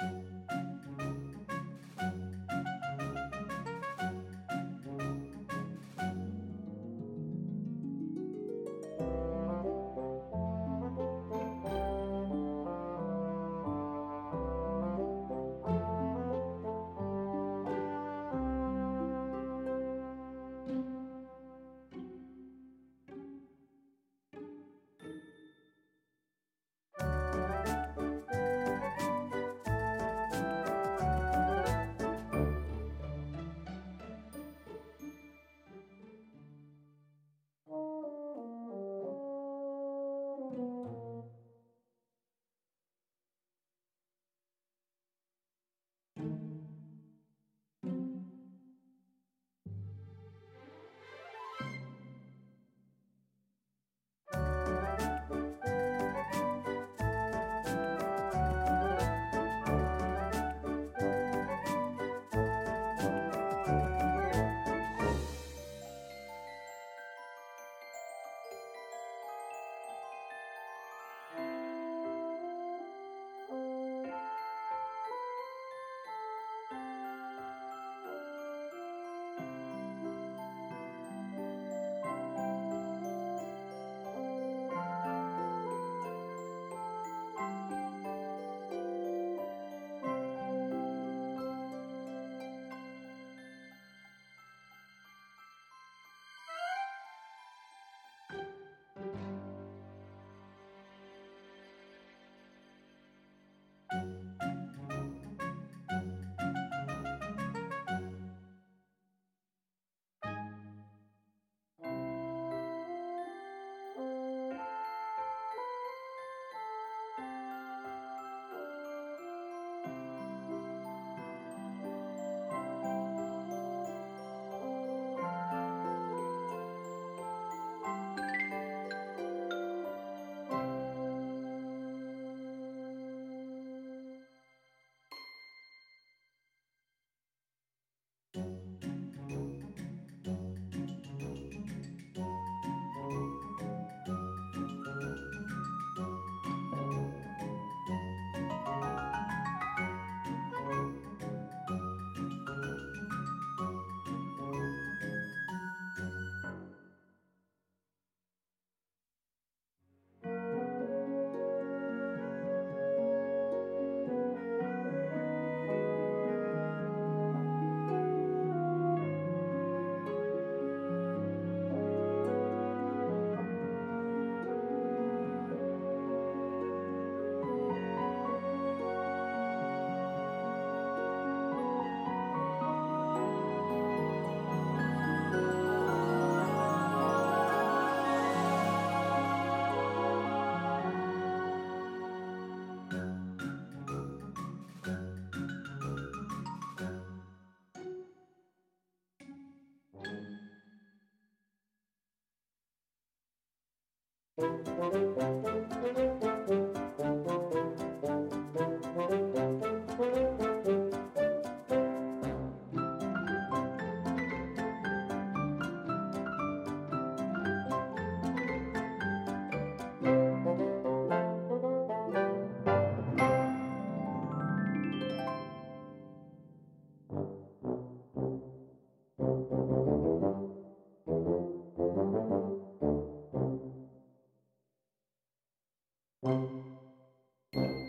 Música Thank you.